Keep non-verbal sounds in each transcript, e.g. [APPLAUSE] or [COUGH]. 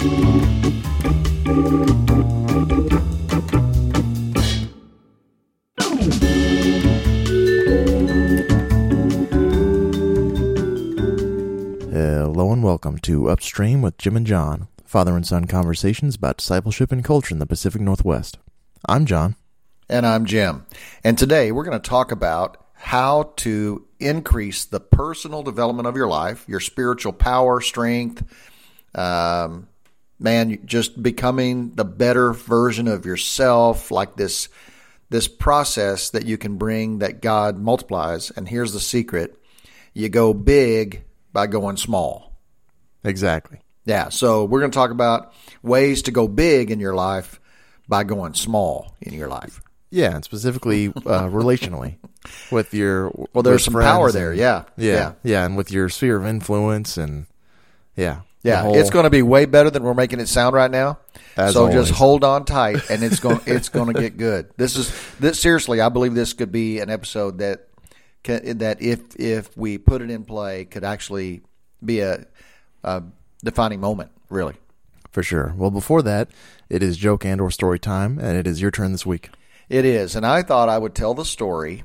Hello and welcome to Upstream with Jim and John, father and son conversations about discipleship and culture in the Pacific Northwest. I'm John. And I'm Jim. And today we're going to talk about how to increase the personal development of your life, your spiritual power, strength, um, man, just becoming the better version of yourself, like this this process that you can bring that God multiplies. And here's the secret: you go big by going small. Exactly. Yeah. So we're going to talk about ways to go big in your life by going small in your life. Yeah, and specifically uh, relationally with your Well, there's some power there. Yeah. yeah, Yeah. yeah, and with your sphere of influence and yeah, Yeah, whole- it's going to be way better than we're making it sound right now. So always. just hold on tight, [LAUGHS] and it's going it's going to get good. This is this seriously. I believe this could be an episode that can, that if if we put it in play, could actually be a, a defining moment. Really, for sure. Well, before that, it is joke and or story time, and it is your turn this week. it is. And I thought I would tell the story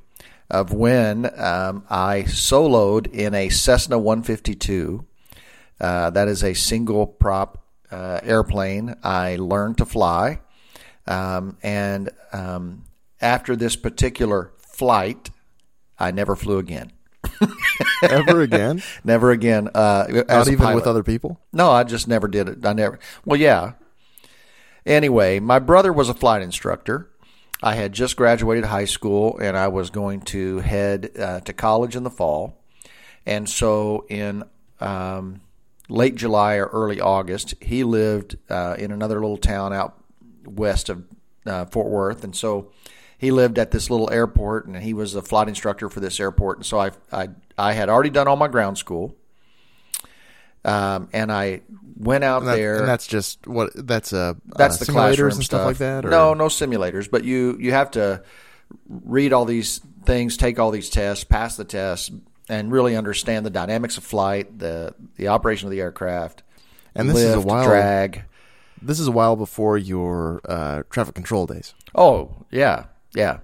of when um, I soloed in a Cessna 152. Uh, that is a single prop uh, airplane. I learned to fly. Um, and um, after this particular flight, I never flew again. [LAUGHS] Ever again? [LAUGHS] Never again. Uh, Not even pilot. with other people. No, I just never did it. I never. Well, yeah. Anyway, my brother was a flight instructor. I had just graduated high school and I was going to head uh, to college in the fall. And so in um, late July or early August, he lived uh, in another little town out west of uh, Fort Worth. And so he lived at this little airport and he was a flight instructor for this airport. And so I, I, I had already done all my ground school. Um, and I went out And, that- there. and that's just what that's a That's uh, the simulators and stuff, like that. Or? No, no simulators, but you you have to read all these things, take all these tests, pass the tests, and really understand the dynamics of flight, the the operation of the aircraft, And this is a while- drag. This is a while before your uh, traffic control days. Oh yeah, yeah,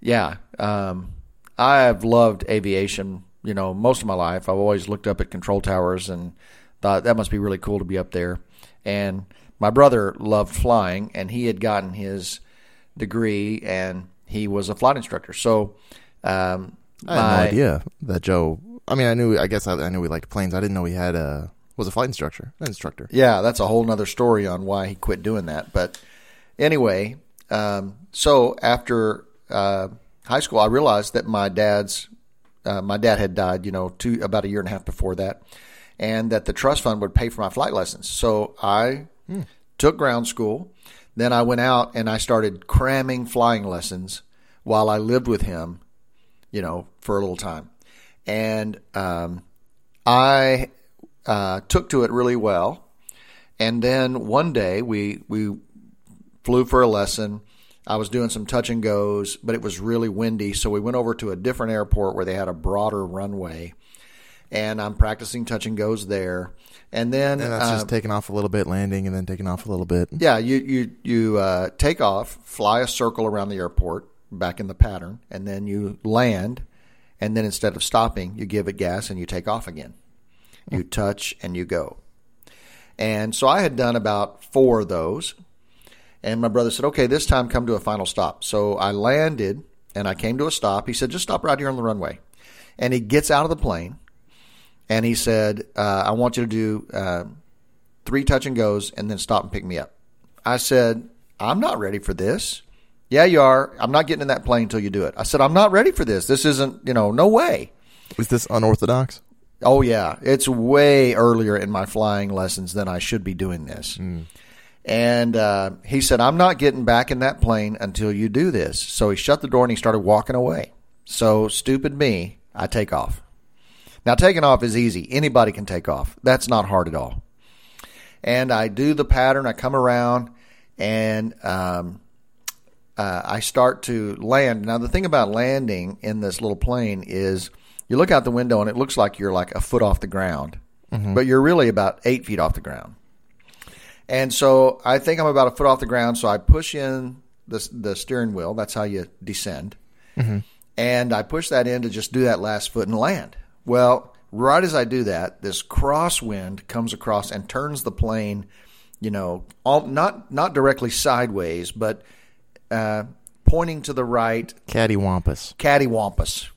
yeah. Um, I have loved aviation. You know, most of my life, I've always looked up at control towers and thought that must be really cool to be up there. And my brother loved flying, and he had gotten his degree, and he was a flight instructor. So, um, I had no idea that Joe. I mean, I knew. I guess I, I knew he liked planes. I didn't know he had a was a flight instructor. An instructor. Yeah, that's a whole nother story on why he quit doing that. But anyway, um, so after uh, high school, I realized that my dad's uh, my dad had died, you know, two about a year and a half before that, and that the trust fund would pay for my flight lessons. So I took ground school. Then I went out and I started cramming flying lessons while I lived with him, you know, for a little time. And um, I uh, took to it really well. And then one day we we flew for a lesson. I was doing some touch and goes, but it was really windy, so we went over to a different airport where they had a broader runway. And I'm practicing touch and goes there. And then And that's uh, just taking off a little bit, landing, and then taking off a little bit. yeah, you you you uh, take off, fly a circle around the airport, back in the pattern, and then you land, and then instead of stopping, you give it gas and you take off again. You touch and you go. And so I had done about four of those, and my brother said, "Okay, this time come to a final stop." So I landed and I came to a stop. He said, "Just stop right here on the runway," and he gets out of the plane, and he said, uh, "I want you to do." Uh, three touch and goes, and then stop and pick me up. I said, I'm not ready for this. Yeah, you are. I'm not getting in that plane until you do it. I said, I'm not ready for this. This isn't, you know, no way. Is this unorthodox? Oh, yeah. It's way earlier in my flying lessons than I should be doing this. And uh, he said, I'm not getting back in that plane until you do this. So he shut the door and he started walking away. So, stupid me, I take off. Now, taking off is easy. Anybody can take off. That's not hard at all. And I do the pattern. I come around and um, uh, I start to land. Now, the thing about landing in this little plane is you look out the window and it looks like you're like a foot off the ground, but you're really about eight feet off the ground. And so I think I'm about a foot off the ground. So I push in the the steering wheel. That's how you descend. And I push that in to just do that last foot and land. Well, right as I do that, this crosswind comes across and turns the plane. You know, all, not not directly sideways, but uh, pointing to the right, Cattywampus. cattywampus,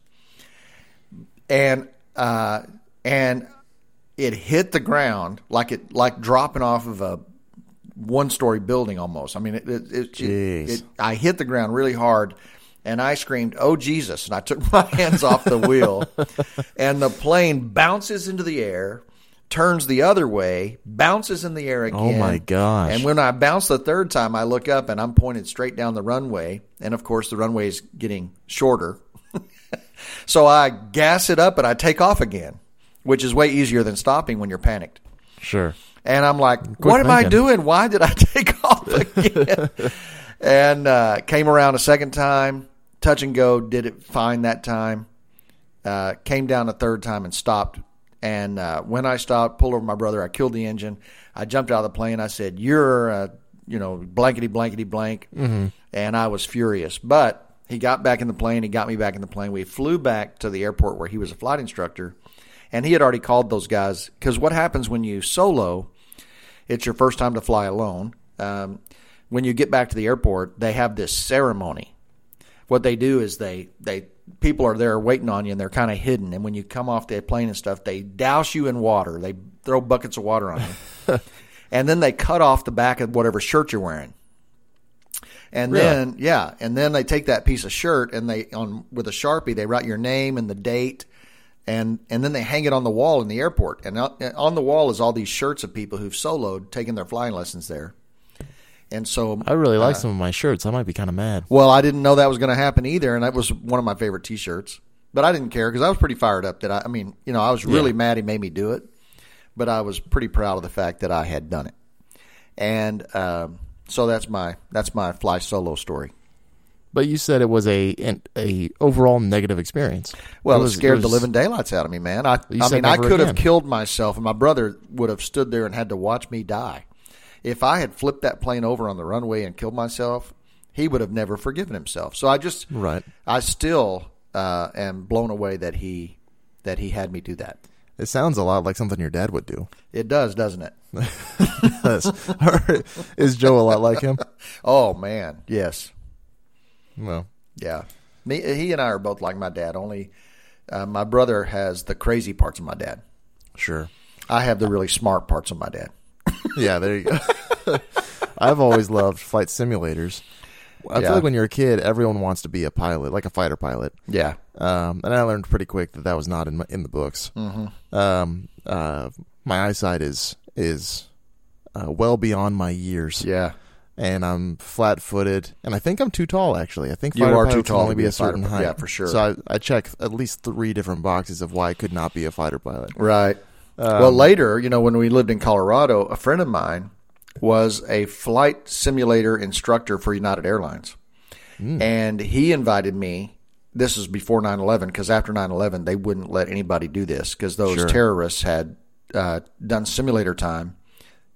and uh, and it hit the ground like it like dropping off of a one story building almost. I mean, it, it, it, I hit the ground really hard. And I screamed, "Oh Jesus!" And I took [LAUGHS] my hands off the wheel, and the plane bounces into the air, turns the other way, bounces in the air again. Oh, my gosh. And when I bounce the third time, I look up and I'm pointed straight down the runway, and of course the runway is getting shorter. [LAUGHS] so I gas it up and I take off again, which is way easier than stopping when you're panicked. Sure. And I'm like, what am I doing? Why did I [LAUGHS] take off again? [LAUGHS] and uh, came around a second time, touch and go, did it fine that time. Uh, came down a third time and stopped. And uh, when I stopped, pulled over my brother, I killed the engine. I jumped out of the plane. I said, "You're, uh, you know, blankety blankety blank," and I was furious. But he got back in the plane. He got me back in the plane. We flew back to the airport where he was a flight instructor, and he had already called those guys because what happens when you solo? it's your first time to fly alone. Um, when you get back to the airport, they have this ceremony. What they do is they they people are there waiting on you, and they're kind of hidden. And when you come off the plane and stuff, they douse you in water. They throw buckets of water on you, [LAUGHS] and then they cut off the back of whatever shirt you're wearing. And Really? then yeah, and then they take that piece of shirt and they on with a sharpie they write your name and the date, and and then they hang it on the wall in the airport. And on on the wall is all these shirts of people who've soloed, taken their flying lessons there. And so I really Uh, like some of my shirts. I might be kind of mad. well, I didn't know that was going to happen either, and that was one of my favorite T-shirts. But I didn't care because I was pretty fired up. That I, I mean, you know, I was really Yeah. mad he made me do it, but I was pretty proud of the fact that I had done it. And um, so that's my that's my fly solo story. But you said it was a an, a overall negative experience. Well, it, was- scared the was- living daylights out of me, man. I, I mean, I could have killed myself, and my brother would have stood there and had to watch me die. If I had flipped that plane over on the runway and killed myself, he would have never forgiven himself. So I just, Right. I still uh, am blown away that he that he had me do that. It sounds a lot like something your dad would do. It does, doesn't it? [LAUGHS] Is Joe a lot like him? [LAUGHS] Oh man, yes, Well, yeah. Me, he and I are both like my dad. Only uh, my brother has the crazy parts of my dad. sure. I have the really smart parts of my dad. Yeah, there you go. [LAUGHS] I've always loved flight simulators. I Yeah. feel like when you're a kid, everyone wants to be a pilot, like a fighter pilot. Yeah, Um, and I learned pretty quick that that was not in my, in the books. Mm-hmm. Um, uh, my eyesight is is uh, well beyond my years, yeah. and I'm flat footed, and I think I'm too tall. Actually, I think You fighter are too tall only to be be a a certain height. yeah, for sure. So I, I check at least three different boxes of why I could not be a fighter pilot. Right. Um, well, later, you know, when we lived in Colorado, a friend of mine was a flight simulator instructor for United Airlines. Hmm. And he invited me. This was before 9 11, because after 9 11, they wouldn't let anybody do this because those Sure. terrorists had uh, done simulator time.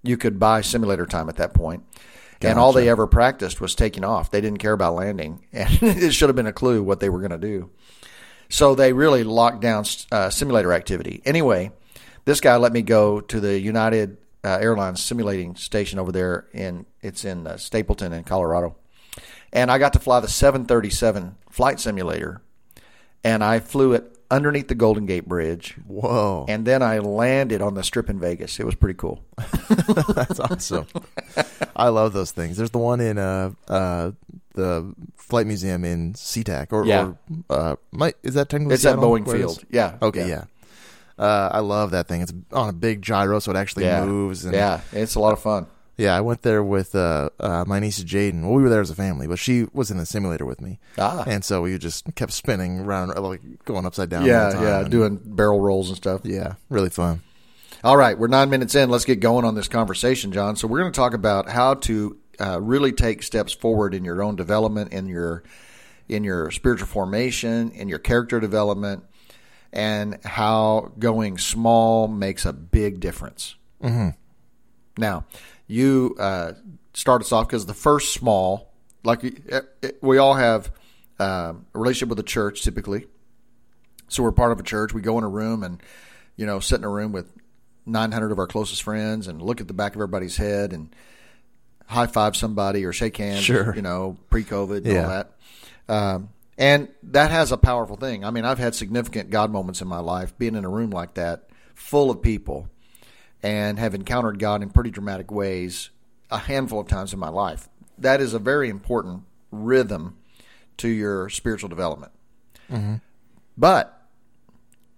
You could buy simulator time at that point. And all they ever practiced was taking off. They didn't care about landing. [LAUGHS] And it should have been a clue what they were going to do. So they really locked down uh, simulator activity. Anyway, this guy let me go to the United uh, Airlines simulating station over there in it's in uh, Stapleton in Colorado, and I got to fly the 737 flight simulator, and I flew it underneath the Golden Gate Bridge, Whoa, and then I landed on the Strip in Vegas. It was pretty cool. [LAUGHS] that's awesome! I love those things. There's the one in uh uh the flight museum in SeaTac, or, Yeah. or uh, might is that technically It's at Boeing where it is? Field. Yeah. Okay, yeah. Uh, I love that thing. It's on a big gyro, so it actually Yeah. moves. And Yeah, it's a lot of fun. yeah. I went there with uh, uh, my niece Jaden. Well, we were there as a family, but she was in the simulator with me, Ah. and so we just kept spinning around, like going upside down. Yeah, yeah, and- doing barrel rolls and stuff. yeah, really fun. All right, we're nine minutes in. Let's get going on this conversation, John. So we're going to talk about how to uh, really take steps forward in your own development, in your in your spiritual formation, in your character development, and how going small makes a big difference. Mm-hmm. Now, you uh, start us off because the first small, like uh, we all have um, a relationship with the church typically. So we're part of a church. We go in a room and, you know, sit in a room with 900 of our closest friends and look at the back of everybody's head and high five somebody or shake hands, Sure. you know, pre COVID and Yeah. all that. Um, and that has a powerful thing. I mean, I've had significant God moments in my life being in a room like that, full of people, and have encountered God in pretty dramatic ways a handful of times in my life. That is a very important rhythm to your spiritual development. But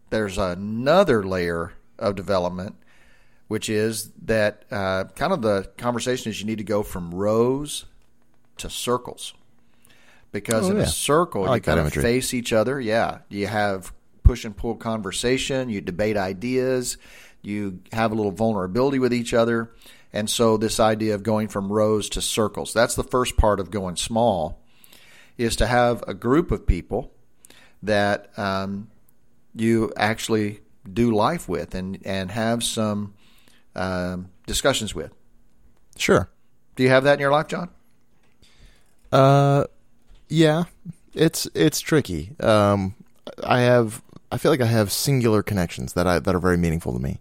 there's another layer of development, which is that uh, kind of the conversation is you need to go from rows to circles. Because Oh, in yeah. a circle, I you kind of face each other. Yeah. You have push and pull conversation, you debate ideas, you have a little vulnerability with each other. And so, this idea of going from rows to circles that's the first part of going small is to have a group of people that um, you actually do life with and, and have some um, discussions with. Sure. Do you have that in your life, John? Uh, yeah, it's it's tricky. Um, I have I feel like I have singular connections that I that are very meaningful to me.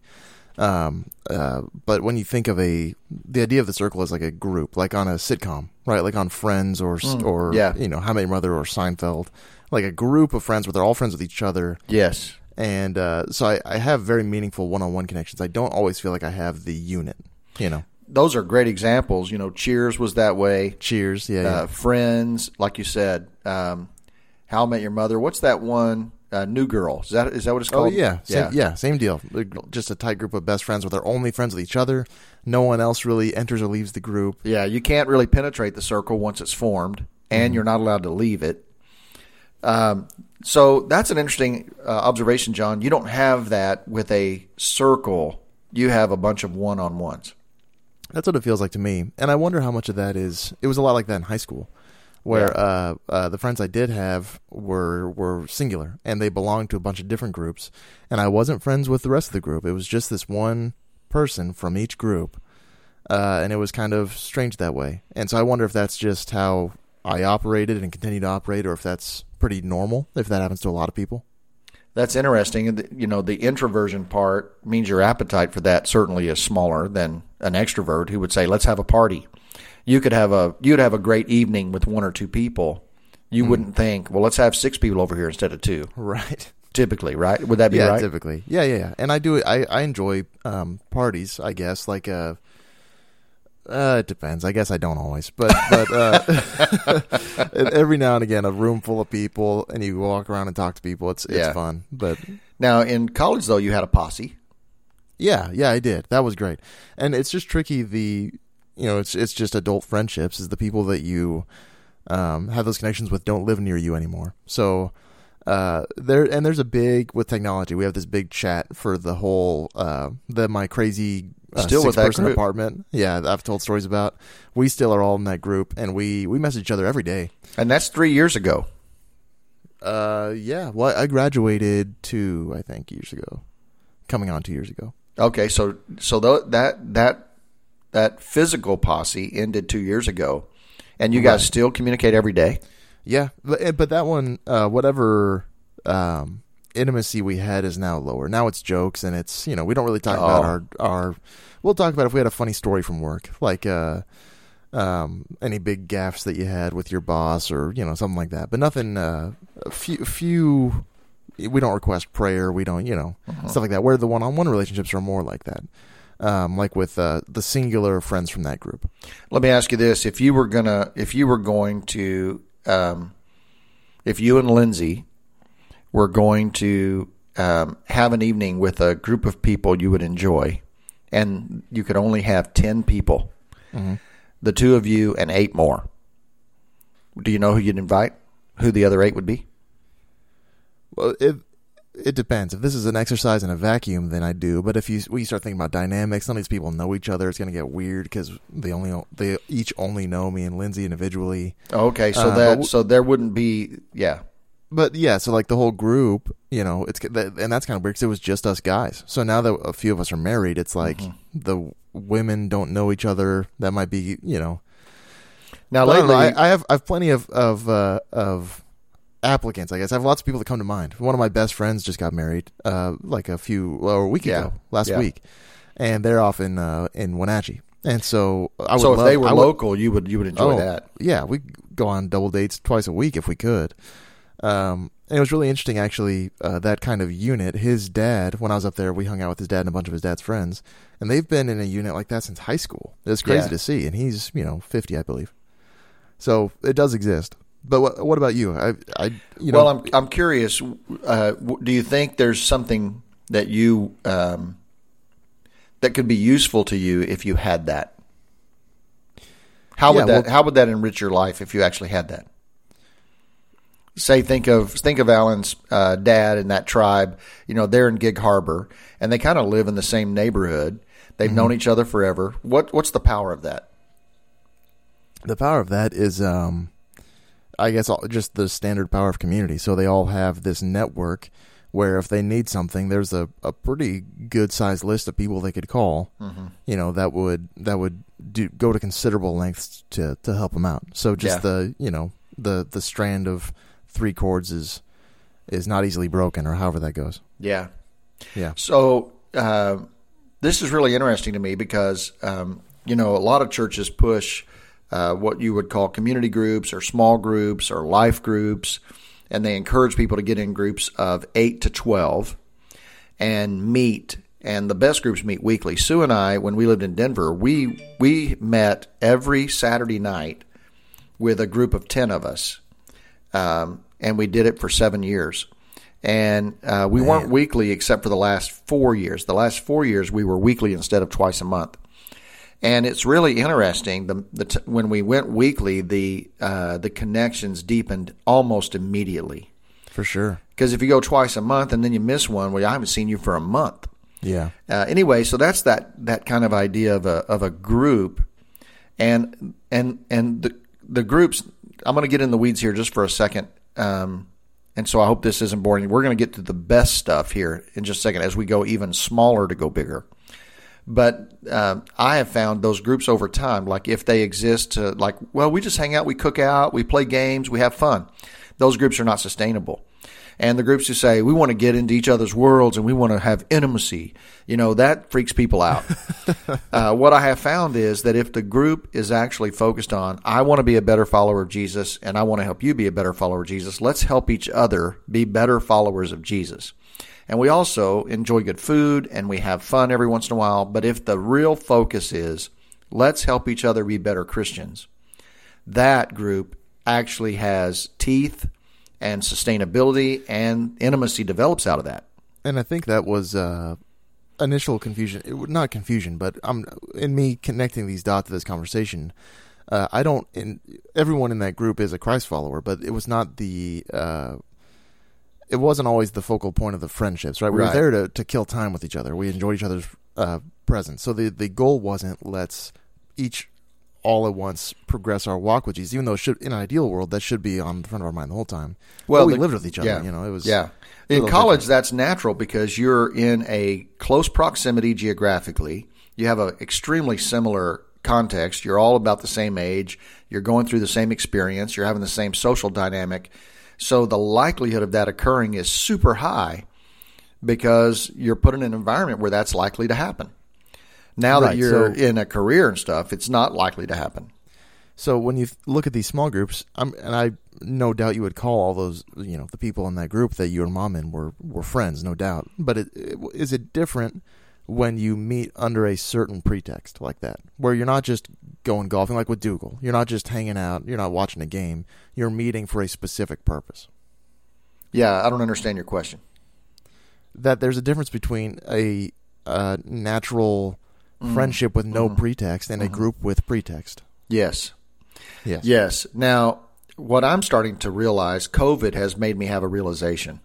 Um, uh, but when you think of a the idea of the circle as like a group, like on a sitcom, right? Like on Friends or s or yeah. you know How I Met Your Mother or Seinfeld, like a group of friends where they're all friends with each other. Yes. And uh, so I, I have very meaningful one-on-one connections. I don't always feel like I have the unit. You know, Those are great examples. You know, Cheers was that way. Cheers, yeah, yeah. Uh, Friends, like you said, um, How I Met Your Mother. What's that one? Uh, New Girl. Is that is that what it's called? Oh called? yeah, same, yeah, same deal. Just a tight group of best friends where they're only friends with each other. No one else really enters or leaves the group. Yeah, you can't really penetrate the circle once it's formed, and you're not allowed to leave it. Um, so that's an interesting uh, observation, John. You don't have that with a circle. You have a bunch of one-on-ones. That's what it feels like to me. And I wonder how much of that is. It was a lot like that in high school, where Yeah. uh, uh, the friends I did have were were singular and they belonged to a bunch of different groups, and I wasn't friends with the rest of the group. It was just this one person from each group, uh, and it was kind of strange that way. And so I wonder if that's just how I operated and continue to operate, or if that's pretty normal. If that happens to a lot of people. That's interesting. You know, the introversion part means your appetite for that certainly is smaller than an extrovert who would say, "Let's have a party." You could have a you'd have a great evening with one or two people. You wouldn't think, "Well, let's have six people over here instead of two. Right. Typically, right? Would that be yeah, right? typically. Yeah, yeah, yeah. And I do. I I enjoy um, parties. I guess like uh, uh, it depends. I guess I don't always, but but uh, [LAUGHS] every now and again, a room full of people, and you walk around and talk to people. It's it's Yeah. fun. But Now, in college, though, you had a posse. yeah, yeah, I did. That was great. And it's just tricky. The you know, it's it's just adult friendships. Is the people that you um, have those connections with don't live near you anymore. So uh, there and there's a big with technology. We have this big chat for the whole uh, the my crazy uh, Still with that person group. apartment. Yeah, I've told stories about. We still are all in that group, and we we message each other every day. And that's three years ago. Uh, yeah. Well, I graduated two, I think, years ago. Coming on two years ago. Okay, so so tho- that that that physical posse ended two years ago, and you guys still communicate every day. Yeah, but, eh, but that one, uh, whatever um, intimacy we had is now lower. Now it's jokes, and it's you know we don't really talk about Oh. our our. We'll talk about if we had a funny story from work, like uh, um, any big gaffes that you had with your boss, or you know something like that. But nothing. Uh, a few few. We don't request prayer. We don't, you know, stuff like that. Where the one-on-one relationships are more like that, um, like with uh, the singular friends from that group. Let me ask you this: if you were gonna, if you were going to, um, if you and Lindsay were going to um, have an evening with a group of people you would enjoy, and you could only have ten people, the two of you and eight more, do you know who you'd invite? Who the other eight would be? Well, it it depends. If this is an exercise in a vacuum, then I do. But if you we start thinking about dynamics, none of these people know each other. It's going to get weird because they only they each only know me and Lindsay individually. Okay, so Uh, that w- so there wouldn't be yeah. But yeah, so like the whole group, you know, it's and that's kind of weird because it was just us guys. So now that a few of us are married, it's like Mm-hmm. the women don't know each other. That might be, you know. Now But I, lately, know, I, I have I have plenty of of uh, of applicants. I guess I have lots of people that come to mind. One of my best friends just got married, uh, like a few well, a week Yeah. ago, last Yeah. week, and they're off in uh, in Wenatchee. And so I would so if love, they were would- local, you would you would enjoy Oh, that. Yeah, we go on double dates twice a week if we could. Um, and it was really interesting, actually. Uh, that kind of unit. His dad, when I was up there, we hung out with his dad and a bunch of his dad's friends, and they've been in a unit like that since high school. It's crazy Yeah. to see, and he's you know fifty, I believe. So it does exist. But what, what about you? I, I, you know, well, I'm I'm curious. Uh, do you think there's something that you um, that could be useful to you if you had that? How would Yeah, that well- How would that enrich your life if you actually had that? Say, think of think of Alan's uh, dad and that tribe. You know, they're in Gig Harbor, and they kind of live in the same neighborhood. They've Mm-hmm. known each other forever. What What's the power of that? the power of that is um i guess all, just the standard power of community so they all have this network where if they need something there's a, a pretty good sized list of people they could call you know that would that would do, go to considerable lengths to to help them out so just Yeah. the you know the the strand of three chords is is not easily broken or however that goes Yeah. yeah So uh, this is really interesting to me because um, you know a lot of churches push uh, what you would call community groups or small groups or life groups, and they encourage people to get in groups of eight to twelve and meet. And the best groups meet weekly. Sue and I, when we lived in Denver, we we met every Saturday night with a group of ten of us, um, and we did it for seven years. And uh, we weren't weekly except for the last four years. The last four years we were weekly instead of twice a month. And it's really interesting. The, the t- when we went weekly, the uh, the connections deepened almost immediately. for sure Because if you go twice a month and then you miss one, well, I haven't seen you for a month. yeah Uh, anyway, so that's that that kind of idea of a of a group, and and and the the groups. I'm going to get in the weeds here just for a second, um, and so I hope this isn't boring. We're going to get to the best stuff here in just a second as we go even smaller to go bigger. But um, I have found those groups over time, like if they exist to like, well, we just hang out, we cook out, we play games, we have fun. Those groups are not sustainable. And the groups who say we want to get into each other's worlds and we want to have intimacy, you know, that freaks people out. [LAUGHS] uh, what I have found is that if the group is actually focused on, I want to be a better follower of Jesus and I want to help you be a better follower of Jesus, let's help each other be better followers of Jesus. And we also enjoy good food and we have fun every once in a while. But if the real focus is, let's help each other be better Christians, that group actually has teeth and sustainability and intimacy develops out of that. and I think that was uh, initial confusion. It, not confusion, but um, in me connecting these dots to this conversation, uh, I don't. In, everyone in that group is a Christ follower, but it was not the. Uh, it wasn't always the focal point of the friendships, right? We Right. were there to, to kill time with each other. We enjoyed each other's uh, presence. So the the goal wasn't let's each all at once progress our walk with Jesus, even though it should in an ideal world that should be on the front of our mind the whole time. Well, we the- lived with each other. yeah, You know, it was yeah. In college, different. that's natural because you're in a close proximity geographically. You have an extremely similar context. You're all about the same age. You're going through the same experience. You're having the same social dynamic. So the likelihood of that occurring is super high because you're put in an environment where that's likely to happen. Now that you're so- in a career and stuff, it's not likely to happen. So when you look at these small groups, I'm, and I no doubt you would call all those, you know, the people in that group that you and mom in were were friends, no doubt. But it, it, is it different when you meet under a certain pretext like that, where you're not just going golfing like with Dougal, you're not just hanging out, you're not watching a game, you're meeting for a specific purpose. Yeah, I don't understand your question. That there's a difference between a, uh natural Mm-hmm. friendship with no mm-hmm. pretext and a mm-hmm. group with pretext. Yes. Yes. Yes. Now, what I'm starting to realize, COVID has made me have a realization.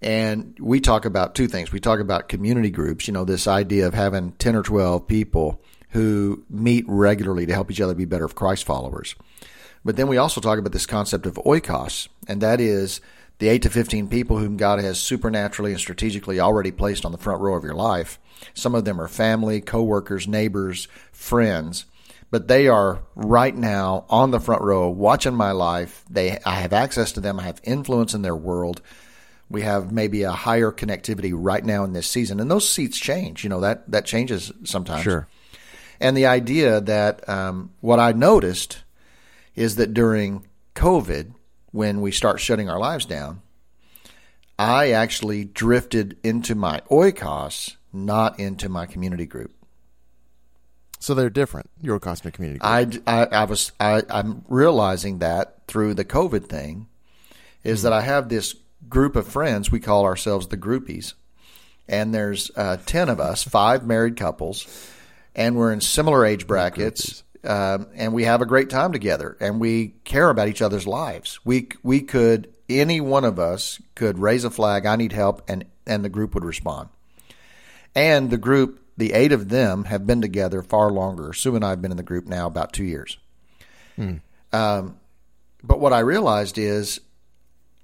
And we talk about two things. We talk about community groups, you know, this idea of having 10 or 12 people who meet regularly to help each other be better of Christ followers. But then we also talk about this concept of oikos, and that is the 8 to 15 people whom God has supernaturally and strategically already placed on the front row of your life. Some of them are family, coworkers, neighbors, friends, but they are right now on the front row watching my life. They I have access to them, I have influence in their world. We have maybe a higher connectivity right now in this season. And those seats change, you know, that that changes sometimes. Sure. And the idea that um, what I noticed is that during COVID, when we start shutting our lives down, I actually drifted into my oikos, not into my community group. So they're different. Your cosmic community. Group. I, I, I was I, I'm realizing that through the COVID thing, is that I have this group of friends. We call ourselves the groupies, and there's uh, ten of us, five married couples, and we're in similar age brackets. Um, and we have a great time together, and we care about each other's lives. We we could any one of us could raise a flag. I need help, and and the group would respond. And the group, the eight of them, have been together far longer. Sue and I have been in the group now about two years. Um, but what I realized is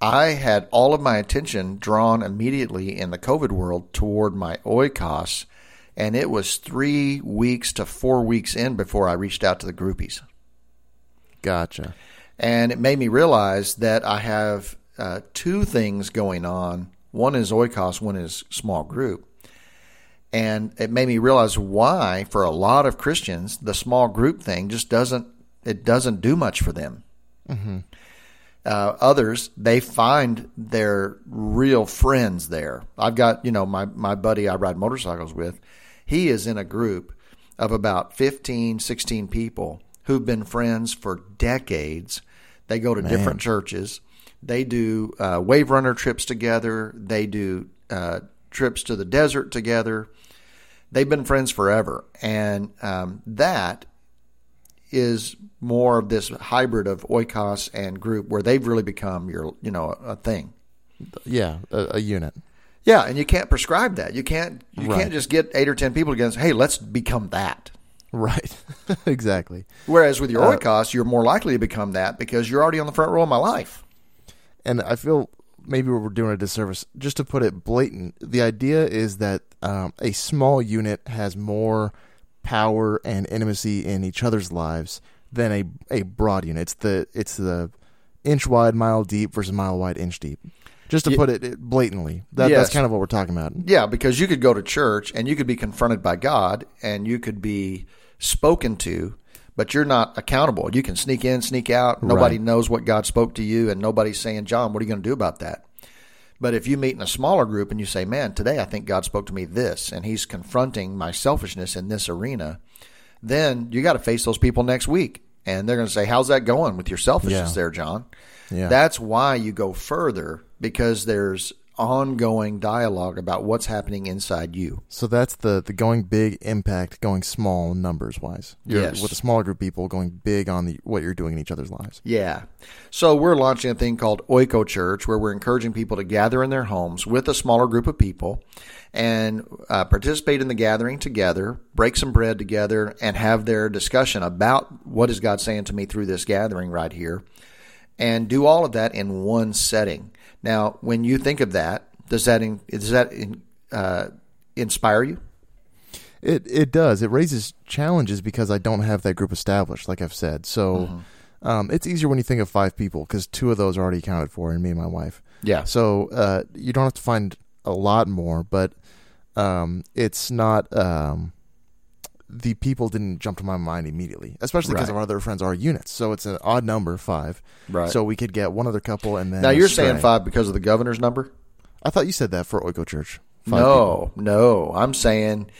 I had all of my attention drawn immediately in the COVID world toward my oikos, and it was three weeks to four weeks in before I reached out to the groupies. Gotcha. And it made me realize that I have uh, two things going on. One is oikos, one is small group. And it made me realize why, for a lot of Christians, the small group thing just doesn't it doesn't do much for them. Uh, others, they find their real friends there. I've got, you know, my, my buddy I ride motorcycles with, he is in a group of about 15, 16 people who've been friends for decades. They go to different churches. They do uh, wave runner trips together. They do uh, trips to the desert together. They've been friends forever. And um, that is more of this hybrid of oikos and group where they've really become your, you know, a, a thing. Yeah, a, a unit. Yeah, and you can't prescribe that. You can't you Right. can't just get eight or ten people together and say, "Hey, let's become that." Right. [LAUGHS] exactly. Whereas with your Uh, oikos, you're more likely to become that because you're already on the front row of my life. And I feel maybe we're doing a disservice. Just to put it blatant, the idea is that um, a small unit has more power and intimacy in each other's lives than a a broad unit. It's the it's the inch wide, mile deep versus mile wide, inch deep. Just to Ye- put it it blatantly, that, Yes. that's kind of what we're talking about. Yeah, because you could go to church and you could be confronted by God and you could be spoken to, but you're not accountable. You can sneak in, sneak out. Nobody Right. knows what God spoke to you, and nobody's saying, John, what are you going to do about that? But if you meet in a smaller group and you say, man, today I think God spoke to me this, and he's confronting my selfishness in this arena, then you got to face those people next week. And they're going to say, how's that going with your selfishness Yeah. there, John? Yeah. That's why you go further because there's ongoing dialogue about what's happening inside you. So that's the the going big impact, going small numbers wise. You're, Yes. With a smaller group of people, going big on the what you're doing in each other's lives. Yeah. So we're launching a thing called Oiko Church where we're encouraging people to gather in their homes with a smaller group of people and uh, participate in the gathering together, break some bread together, and have their discussion about what is God saying to me through this gathering right here, and do all of that in one setting. Now, when you think of that, does that in, does that in, uh, inspire you? It it does. It raises challenges because I don't have that group established, like I've said. So Mm-hmm. um, it's easier when you think of five people because two of those are already accounted for, and me and my wife. Yeah. So uh, you don't have to find a lot more, but um, it's not. Um, the people didn't jump to my mind immediately, especially because Right. our other friends are units. So it's an odd number, five. Right. So we could get one other couple, and then Now you're saying five because of the governor's number? I thought you said that for Oiko Church. No, no. I'm saying,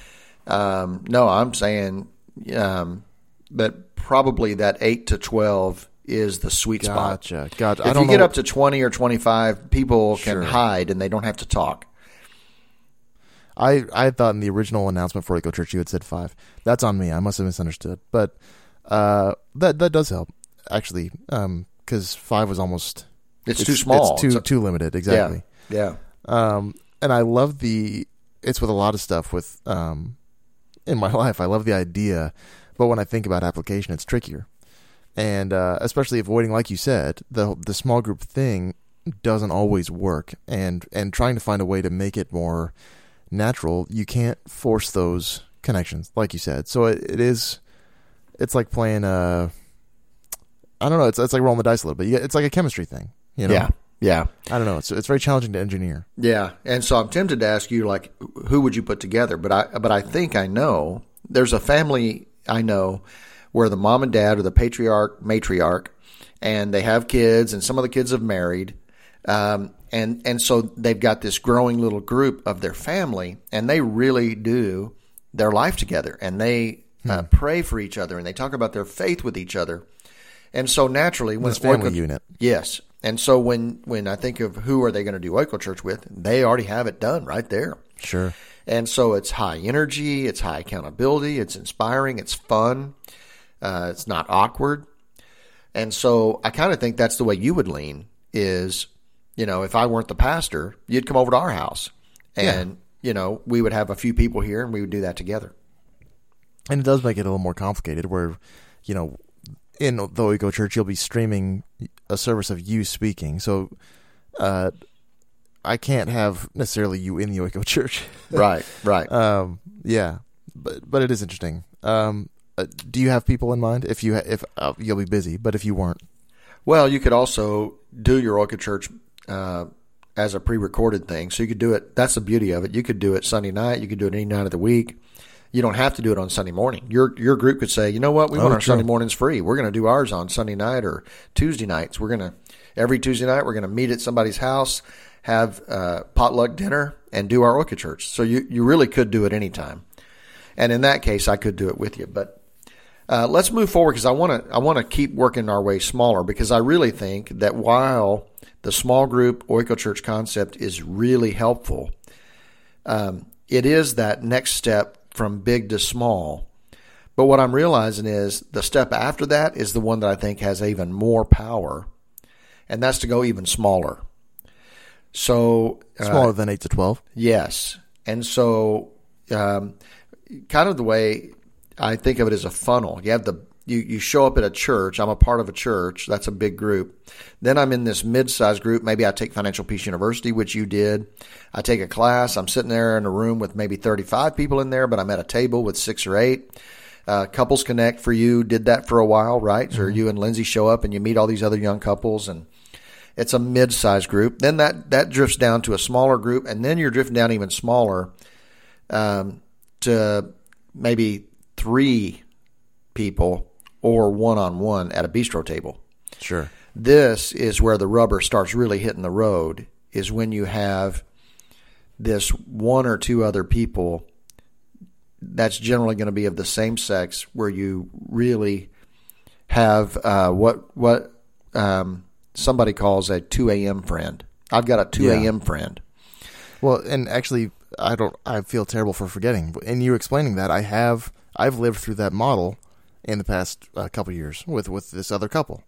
um, no, I'm saying um, that probably that eight to twelve is the sweet spot. Gotcha. Gotcha. If you get up to twenty or twenty-five, people can hide and they don't have to talk. I I thought in the original announcement for Oiko Church you had said five. That's on me. I must have misunderstood. But uh, that that does help actually, because five was almost It's, too small. It's too It's a- too limited. Exactly. yeah, Um, and I love the. It's with a lot of stuff with um, in my [LAUGHS] life. I love the idea, but when I think about application, it's trickier, and uh, especially avoiding, like you said, the the small group thing. doesn't always work, and and trying to find a way to make it more natural, you can't force those connections, like you said. So it, it is, it's like playing a, I don't know, it's it's like rolling the dice a little bit. It's like a chemistry thing, you know. Yeah. Yeah. I don't know. It's it's very challenging to engineer. Yeah. And so I'm tempted to ask you like who would you put together? But I but I think I know. There's a family I know where the mom and dad are the patriarch, matriarch, and they have kids, and some of the kids have married. Um, and and so they've got this growing little group of their family, and they really do their life together, and they uh, pray for each other, and they talk about their faith with each other. And so naturally, when This family Oiko- unit. yes, and so when when I think of who are they going to do Oiko Church with, they already have it done right there. Sure. And so it's high energy, it's high accountability, it's inspiring, it's fun, uh, it's not awkward. And so I kind of think that's the way you would lean is, you know, if I weren't the pastor, you'd come over to our house and, you know, we would have a few people here and we would do that together. And it does make it a little more complicated where, you know, in the Oiko Church, you'll be streaming a service of you speaking. So uh, I can't have necessarily you in the Oiko [LAUGHS] Church. Right, right. um, yeah, but but it is interesting. Um, uh, do you have people in mind? If you ha- if uh, you'll be busy, but if you weren't, Well, you could also do your Oiko Church uh, as a pre-recorded thing, so you could do it. That's the beauty of it. You could do it Sunday night. You could do it any night of the week. You don't have to do it on Sunday morning. Your your group could say, you know what, we want Oh, our true. Sunday mornings free. We're going to do ours on Sunday night or Tuesday nights. We're going to every Tuesday night we're going to meet at somebody's house, have uh, potluck dinner, and do our Oiko Church. So you you really could do it anytime. And in that case, I could do it with you, but uh, let's move forward because I want to I want to keep working our way smaller because I really think that while the small group Oiko Church concept is really helpful, um, it is that next step from big to small. But what I'm realizing is the step after that is the one that I think has even more power, and that's to go even smaller. So uh, smaller than eight to twelve. Yes. And so, um, kind of the way I think of it as a funnel. You have the you, you show up at a church. I'm a part of a church. That's a big group. Then I'm in this mid-sized group. Maybe I take Financial Peace University, which you did. I take a class. I'm sitting there in a room with maybe 35 people in there, but I'm at a table with six or eight. Uh, couples Connect for you did that for a while, right? So you and Lindsay show up and you meet all these other young couples and it's a mid-sized group. Then that that drifts down to a smaller group, and then you're drifting down even smaller um, to maybe three people or one-on-one at a bistro table. Sure. This is where the rubber starts really hitting the road. Is when you have this one or two other people that's generally going to be of the same sex, where you really have uh, what what um, somebody calls a two a.m. friend. I've got a two Yeah. a.m. friend. Well, and actually, I don't. I feel terrible for forgetting. In you explaining that, I have. I've lived through that model in the past uh, couple years with with this other couple,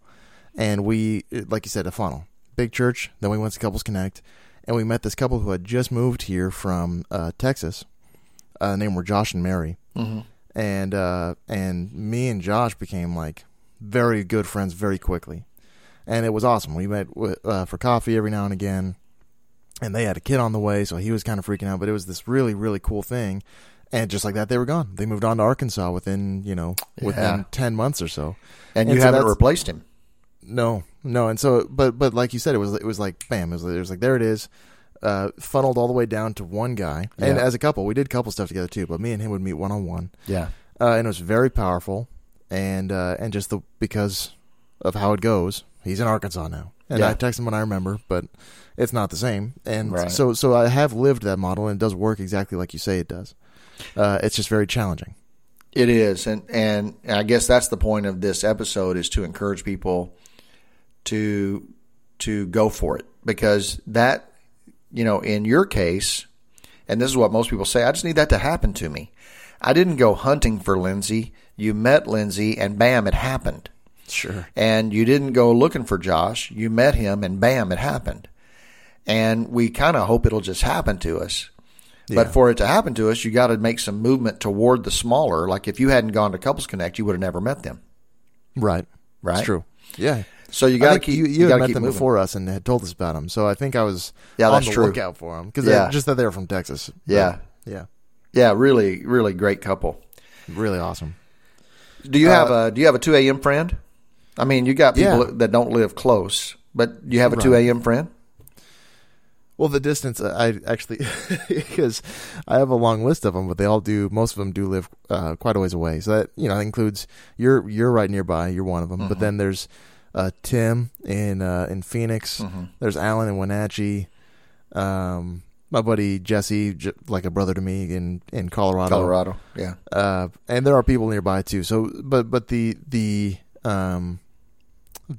and we, like you said, a funnel, big church. Then we went to Couples Connect, and we met this couple who had just moved here from uh, Texas. Uh, named were Josh and Mary, Mm-hmm. and uh, and me and Josh became like very good friends very quickly, and it was awesome. We met uh, for coffee every now and again, and they had a kid on the way, so he was kind of freaking out. But it was this really really cool thing, and just like that, they were gone. They moved on to Arkansas within you know within Yeah. ten months or so. And, And you so haven't replaced him. No, no, and so but but like you said, it was it was like bam, it was, it was like there it is. Uh, funneled all the way down to one guy, and as a couple, we did couple stuff together too. But me and him would meet one on one, Yeah. uh, and it was very powerful, and uh, and just the because of how it goes, he's in Arkansas now, and Yeah. I text him when I remember, but it's not the same, and Right. so so I have lived that model, and it does work exactly like you say it does. Uh, it's just very challenging. It is, and and I guess that's the point of this episode is to encourage people to to go for it because that you know in your case, and this is what most people say. I just need that to happen to me. I didn't go hunting for Lindsay. You met Lindsay, and bam, it happened. Sure. And you didn't go looking for Josh. You met him, and bam, it happened. And we kind of hope it'll just happen to us. But for it to happen to us, you got to make some movement toward the smaller. Like if you hadn't gone to Couples Connect, you would have never met them. Right. Right. It's true. Yeah. So you got to keep you, you, you had met them moving. before us and had told us about them. So I think I was Yeah, on that's the true. lookout for them because Yeah. just that they're from Texas. Yeah. yeah, Yeah, really, really great couple. really awesome. Do you Uh, have a Do you have a two a.m. friend? I mean, you got people Yeah. that don't live close, but you have a Right. two a.m. friend. Well, the distance I actually [LAUGHS] because I have a long list of them, but they all do. Most of them do live uh, quite a ways away. So that you know that includes you're you're right nearby. You're one of them. But then there's uh, Tim in uh, in Phoenix. There's Alan in Wenatchee. Um, my buddy Jesse, j- like a brother to me in in Colorado. Colorado. Yeah. uh, and there are people nearby too. So, but but the the um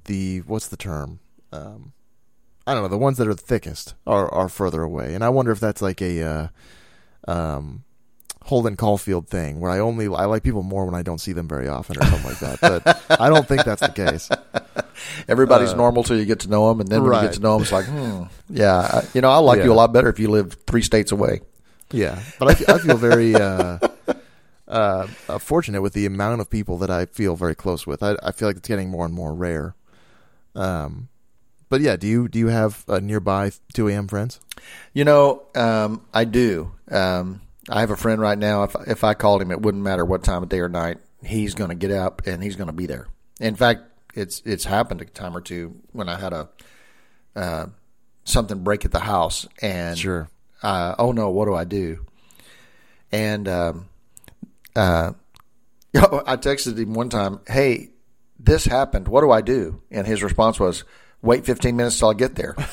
the what's the term? Um, I don't know. The ones that are the thickest are are further away, and I wonder if that's like a uh, um Holden Caulfield thing where I only I like people more when I don't see them very often or something like that. But I don't think that's the case. [LAUGHS] Everybody's Uh, normal till you get to know them, and then when you get to know them, it's like, hmm, [LAUGHS] yeah, you know, I like you a lot better if you live three states away. Yeah, but I, fe- I feel very uh, [LAUGHS] uh, uh, fortunate with the amount of people that I feel very close with. I, I feel like it's getting more and more rare. Um, but yeah, do you do you have uh, nearby two a.m. friends? You know, um, I do. Um, I have a friend right now. If if I called him, it wouldn't matter what time of day or night. He's going to get up and he's going to be there. In fact, it's it's happened a time or two when I had a uh, something break at the house, and Sure. uh, oh no, what do I do? And um, uh, [LAUGHS] I texted him one time, hey, this happened. What do I do? And his response was, wait 15 minutes till I get there. [LAUGHS]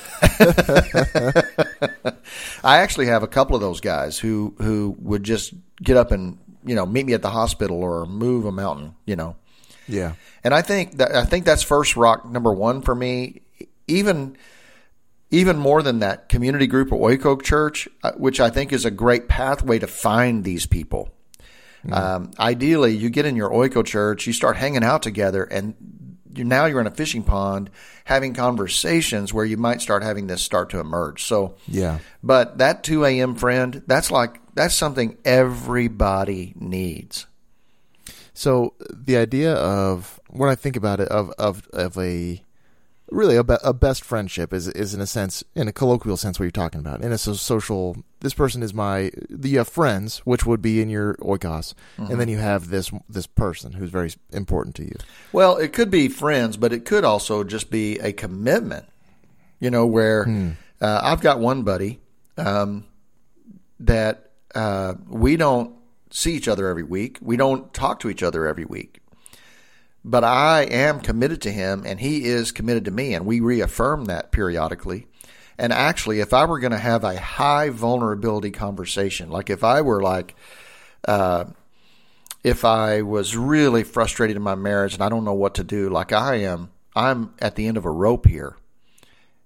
I actually have a couple of those guys who, who would just get up and, you know, meet me at the hospital or move a mountain, you know. Yeah, And I think that I think that's first rock number one for me. Even even more than that community group at Oiko Church, uh, which I think is a great pathway to find these people. Um, ideally, you get in your Oiko church, you start hanging out together, and now you're in a fishing pond having conversations where you might start having this start to emerge. So, yeah, but that 2 a.m. friend, that's like that's something everybody needs. So the idea of when I think about it of of of a really a, be, a best friendship is is in a sense in a colloquial sense what you're talking about in a so- social this person is my you have friends which would be in your oikos and then you have this this person who's very important to you Well, it could be friends, but it could also just be a commitment. You know, where uh, I've got one buddy um, that uh, we don't see each other every week. We don't talk to each other every week. But I am committed to him, and he is committed to me, and we reaffirm that periodically. And actually, if I were going to have a high vulnerability conversation, like if I were like, uh, if I was really frustrated in my marriage and I don't know what to do, like I am, I'm at the end of a rope here.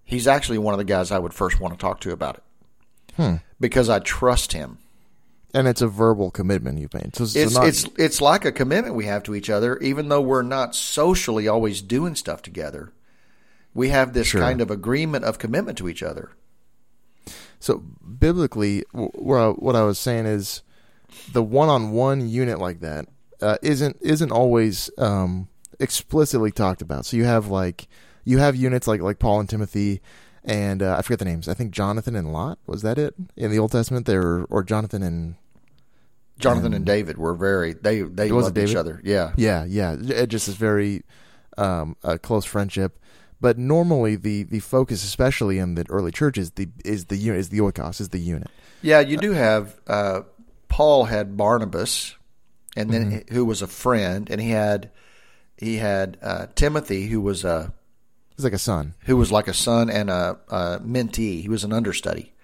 He's actually one of the guys I would first want to talk to about it because I trust him. And it's a verbal commitment you've made so, so It's not, it's it's like a commitment we have to each other, even though we're not socially always doing stuff together. We have this Sure. kind of agreement of commitment to each other. So biblically, what I was saying is, the one-on-one unit like that uh, isn't isn't always um, explicitly talked about. So you have like you have units like like Paul and Timothy, and uh, I forget the names. I think Jonathan and Lot was that it in the Old Testament? There or Jonathan and Jonathan and David were very they they Was loved each other. Yeah. yeah yeah it just is very um, a close friendship. But normally the, the focus, especially in the early church, is the is the unit is the oikos is the unit. Yeah, you do have uh, Paul had Barnabas, and then who was a friend, and he had he had uh, Timothy, who was a It's like a son. who was like a son and a, a mentee. He was an understudy,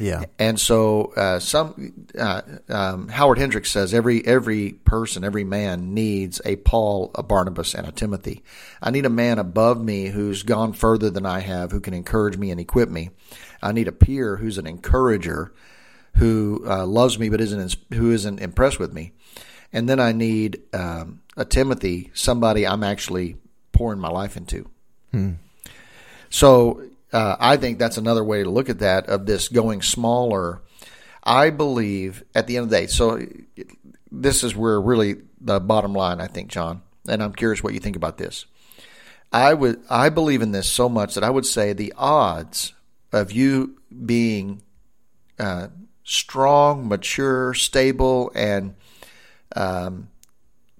Yeah. and so uh, some uh, um, Howard Hendricks says every every person, every man needs a Paul, a Barnabas, and a Timothy. I need a man above me who's gone further than I have, who can encourage me and equip me. I need a peer who's an encourager, who uh, loves me but isn't who isn't impressed with me. And then I need um, a Timothy, somebody I'm actually pouring my life into. So uh, I think that's another way to look at that of this going smaller. I believe at the end of the day, so this is where really the bottom line, I think, John, and I'm curious what you think about this. I would I believe in this so much that I would say the odds of you being uh, strong, mature, stable, and um,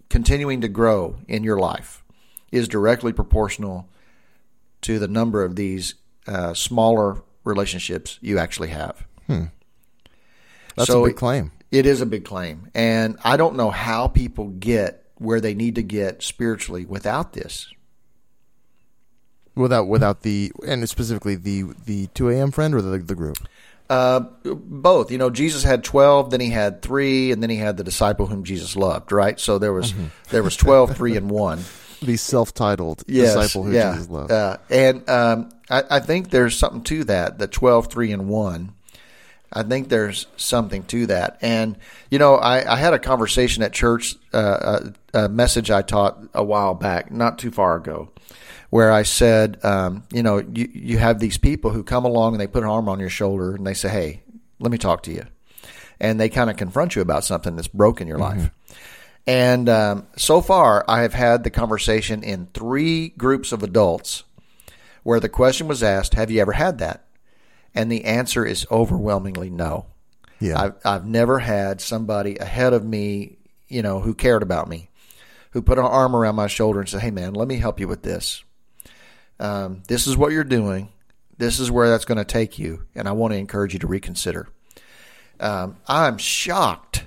continuing to grow in your life is directly proportional to the number of these uh, smaller relationships you actually have. That's So a big claim. It is a big claim. And I don't know how people get where they need to get spiritually without this. Without without the and specifically the the two a.m. friend or the the group. Uh, both. You know, Jesus had twelve, then he had three, and then he had the disciple whom Jesus loved. Right. So there was there was 12, three, and one. The self-titled Yes, disciple who yeah. Jesus loved. Uh, and um, I, I think there's something to that. The 12, three, and one. I think there's something to that. And you know, I, I had a conversation at church, uh, a, a message I taught a while back, not too far ago, where I said, um, you know, you you have these people who come along and they put an arm on your shoulder and they say, hey, let me talk to you, and they kind of confront you about something that's broken your life. And um, so far, I have had the conversation in three groups of adults where the question was asked, "Have you ever had that?" And the answer is overwhelmingly no. yeah. I've I've never had somebody ahead of me, you know, who cared about me, who put an arm around my shoulder and said, "Hey, man, let me help you with this. Um, this is what you're doing. This is where that's going to take you, and I want to encourage you to reconsider." Um, I'm shocked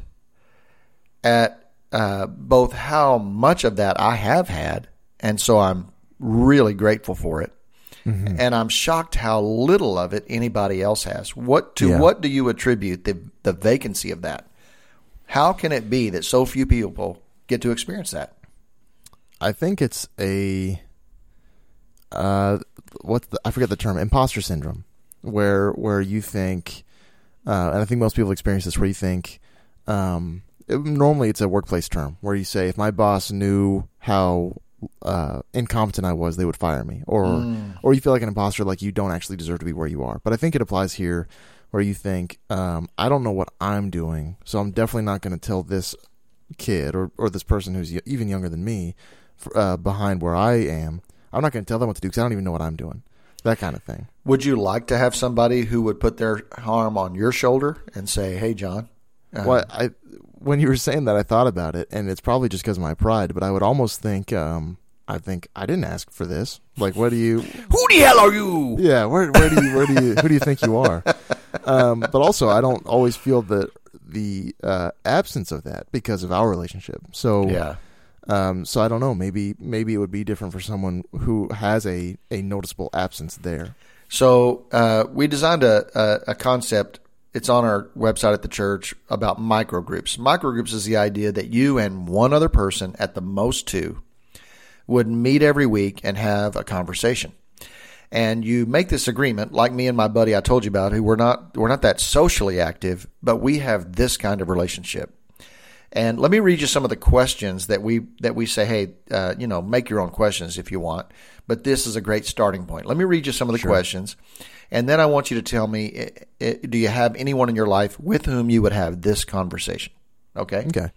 at uh, both how much of that I have had, and so I'm really grateful for it. And I'm shocked how little of it anybody else has. What to Yeah. what do you attribute the the vacancy of that? How can it be that so few people get to experience that? I think it's a uh what's the I forget the term imposter syndrome where where you think uh, and I think most people experience this where you think um it- normally it's a workplace term where you say if my boss knew how uh, incompetent I was they would fire me or or you feel like an imposter like you don't actually deserve to be where you are but I think it applies here where you think um, I don't know what I'm doing so I'm definitely not going to tell this kid or, or this person who's even younger than me uh, behind where I am, I'm not going to tell them what to do because I don't even know what I'm doing. That kind of thing. Would you like to have somebody who would put their arm on your shoulder and say, "Hey, John"? uh, well, I when you were saying that, I thought about it, and it's probably just because of my pride. But I would almost think, um, I think I didn't ask for this. Like, what do you? [LAUGHS] Who the hell are you? Yeah, where where do you where do you who do you think you are? Um, but also, I don't always feel the the uh, absence of that because of our relationship. So Yeah. Um, so I don't know. Maybe maybe it would be different for someone who has a, a noticeable absence there. So uh, we designed a, a, a concept. It's on our website at the church about microgroups. Microgroups is the idea that you and one other person, at the most two, would meet every week and have a conversation. And you make this agreement, like me and my buddy I told you about, who we're not we're not that socially active, but we have this kind of relationship. And let me read you some of the questions that we that we say, hey, uh, you know, make your own questions if you want, but this is a great starting point. Let me read you some of the questions, and then I want you to tell me, i- i- do you have anyone in your life with whom you would have this conversation? Okay. Okay.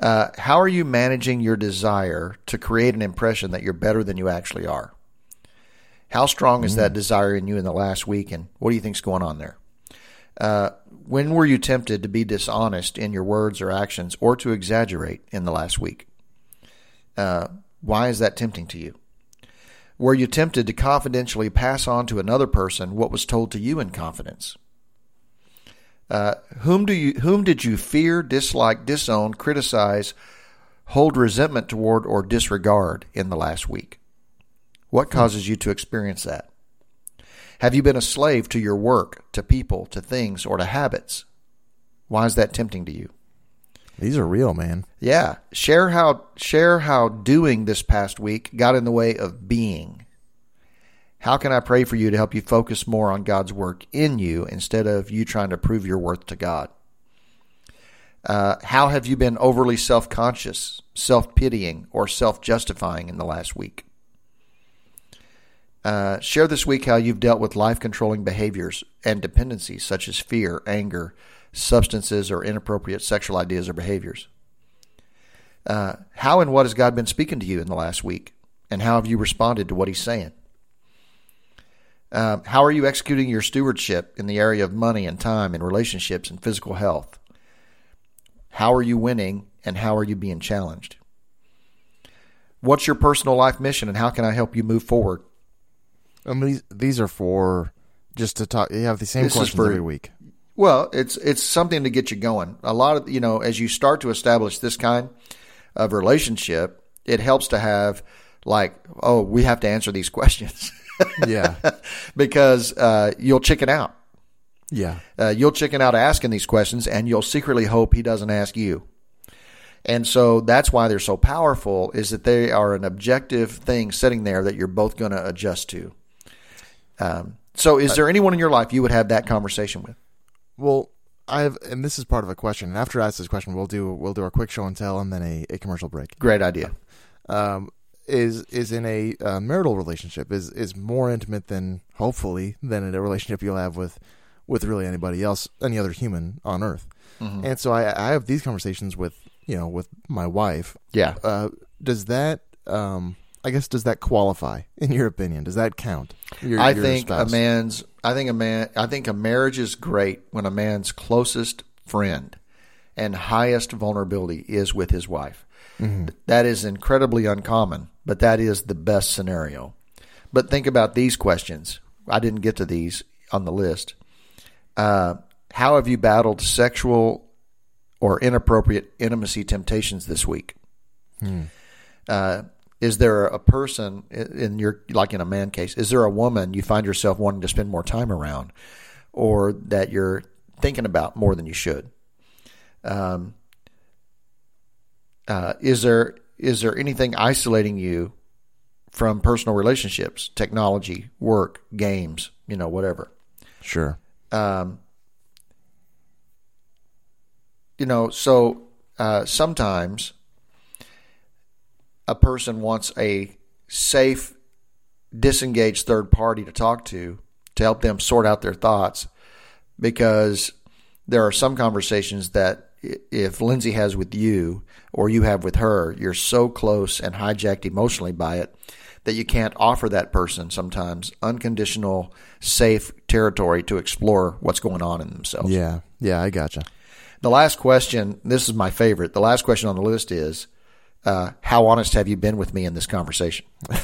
Uh, how are you managing your desire to create an impression that you're better than you actually are? How strong is that desire in you in the last week, and what do you think's going on there? Uh, when were you tempted to be dishonest in your words or actions, or to exaggerate in the last week? Uh, why is that tempting to you? Were you tempted to confidentially pass on to another person what was told to you in confidence? Uh, whom do you whom did you fear, dislike, disown, criticize, hold resentment toward, or disregard in the last week? What causes you to experience that? Have you been a slave to your work, to people, to things, or to habits? Why is that tempting to you? These are real, man. Yeah, share how share how doing this past week got in the way of being. How can I pray for you to help you focus more on God's work in you instead of you trying to prove your worth to God? Uh, how have you been overly self conscious, self pitying, or self justifying in the last week? Uh, share this week how you've dealt with life controlling behaviors and dependencies such as fear, anger, substances, or inappropriate sexual ideas or behaviors. Uh, how and what has God been speaking to you in the last week? And how have you responded to what he's saying? Um, how are you executing your stewardship in the area of money and time and relationships and physical health? How are you winning and how are you being challenged? What's your personal life mission and how can I help you move forward? I mean, these, these are for just to talk. You have the same This questions for- every week. Well, it's it's something to get you going. A lot of you know, as you start to establish this kind of relationship, it helps to have like, oh, we have to answer these [LAUGHS] questions Yeah, [LAUGHS] because uh, you'll chicken out. yeah, Uh, you'll chicken out asking these questions, and you'll secretly hope he doesn't ask you. And so that's why they're so powerful is that they are an objective thing sitting there that you're both going to adjust to. Um, so, is there anyone in your life you would have that conversation with? Well, I have, and this is part of a question. And after I ask this question, we'll do we'll do a quick show and tell, and then a, a commercial break. Great idea. Um, is is in a uh, marital relationship is is more intimate than hopefully than a relationship you'll have with with really anybody else, any other human on earth. And so I, I have these conversations with you know with my wife. Yeah. Uh, does that um, I guess does that qualify in your opinion? Does that count? Your, I your think a man's. I think a man. I think a marriage is great when a man's closest friend and highest vulnerability is with his wife. That is incredibly uncommon, but that is the best scenario. But think about these questions. I didn't get to these on the list. Uh, how have you battled sexual or inappropriate intimacy temptations this week? Uh, is there a person in your like in a man case? Is there a woman you find yourself wanting to spend more time around, or that you're thinking about more than you should? Um, uh, is there is there anything isolating you from personal relationships, technology, work, games, you know, whatever? sure. um, you know, so uh, sometimes a person wants a safe, disengaged third party to talk to to help them sort out their thoughts because there are some conversations that if Lindsay has with you or you have with her, you're so close and hijacked emotionally by it that you can't offer that person sometimes unconditional, safe territory to explore what's going on in themselves. Yeah, yeah, I gotcha. The last question, this is my favorite. The last question on the list is uh, How honest have you been with me in this conversation? [LAUGHS]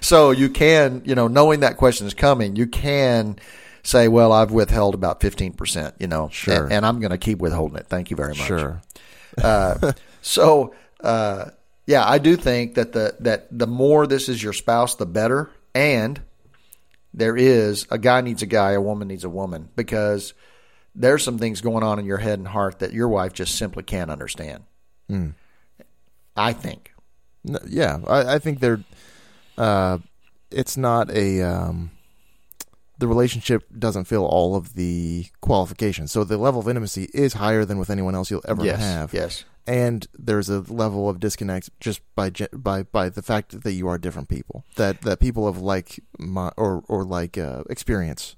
so you can, you know, knowing that question is coming, you can say, Well, I've withheld about 15%, you know, Sure. and, and I'm going to keep withholding it. Thank you very much. Sure. Uh, [LAUGHS] so, uh, yeah, I do think that the that the more this is your spouse, the better. And there is a guy needs a guy, a woman needs a woman, because there's some things going on in your head and heart that your wife just simply can't understand. I think. No, yeah, I, I think they're. Uh, it's not a. Um, the relationship doesn't fill all of the qualifications, so the level of intimacy is higher than with anyone else you'll ever yes. have. Yes. and there's a level of disconnect just by by by the fact that you are different people. That that people of like my, or or like uh, experience